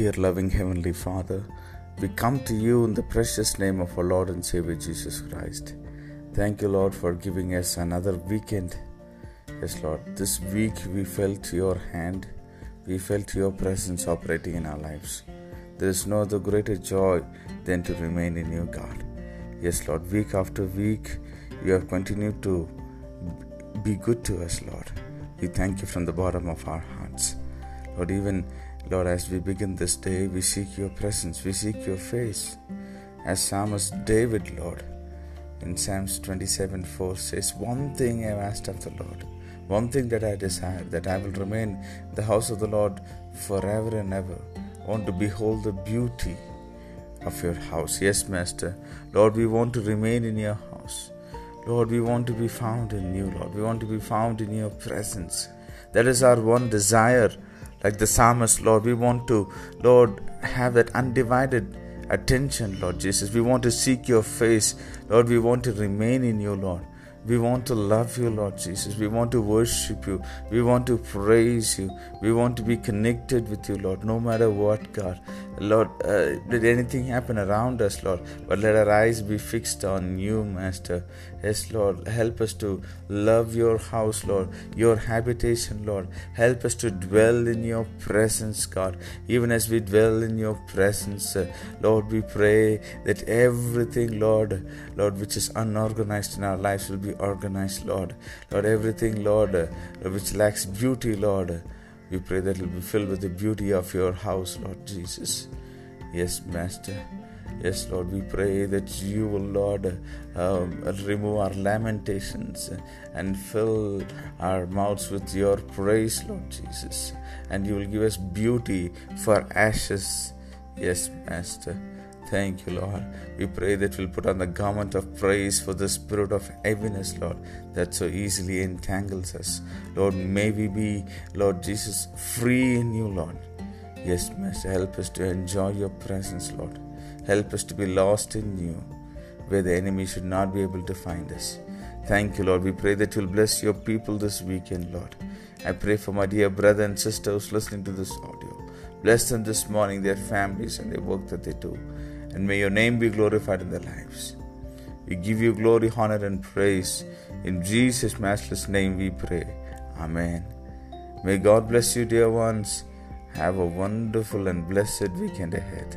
Dear loving Heavenly Father, we come to you in the precious name of our Lord and Savior Jesus Christ. Thank you, Lord, for giving us another weekend. Yes, Lord, this week we felt your hand, we felt your presence operating in our lives. There is no other greater joy than to remain in you, God. Yes, Lord, week after week, you have continued to be good to us, Lord. We thank you from the bottom of our hearts. Lord, even Lord, as we begin this day, we seek your presence, we seek your face. As Psalmist David, Lord, in Psalms 27 4 says, One thing I have asked of the Lord, one thing that I desire, that I will remain in the house of the Lord forever and ever. I want to behold the beauty of your house. Yes, Master. Lord, we want to remain in your house. Lord, we want to be found in you, Lord. We want to be found in your presence. That is our one desire like the psalmist, Lord, we want to, Lord, have that undivided attention, Lord Jesus. We want to seek your face. Lord, we want to remain in you, Lord. We want to love you, Lord Jesus. We want to worship you. We want to praise you. We want to be connected with you, Lord, no matter what, God. Lord, uh, did anything happen around us, Lord? But let our eyes be fixed on you, Master. Yes, Lord. Help us to love your house, Lord, your habitation, Lord. Help us to dwell in your presence, God. Even as we dwell in your presence, uh, Lord, we pray that everything, Lord, Lord, which is unorganized in our lives will be organized, Lord. Lord, everything, Lord, which lacks beauty, Lord. We pray that it will be filled with the beauty of your house, Lord Jesus. Yes, Master. Yes, Lord, we pray that you will, Lord, uh, remove our lamentations and fill our mouths with your praise, Lord Jesus. And you will give us beauty for ashes. Yes, Master. Thank you, Lord. We pray that we'll put on the garment of praise for the spirit of heaviness, Lord, that so easily entangles us. Lord, may we be, Lord Jesus, free in you, Lord. Yes, Master, help us to enjoy your presence, Lord. Help us to be lost in you, where the enemy should not be able to find us. Thank you, Lord. We pray that you'll bless your people this weekend, Lord. I pray for my dear brother and sister who's listening to this audio. Bless them this morning, their families, and their work that they do and may your name be glorified in their lives. We give you glory, honor, and praise. In Jesus' matchless name we pray. Amen. May God bless you, dear ones. Have a wonderful and blessed weekend ahead.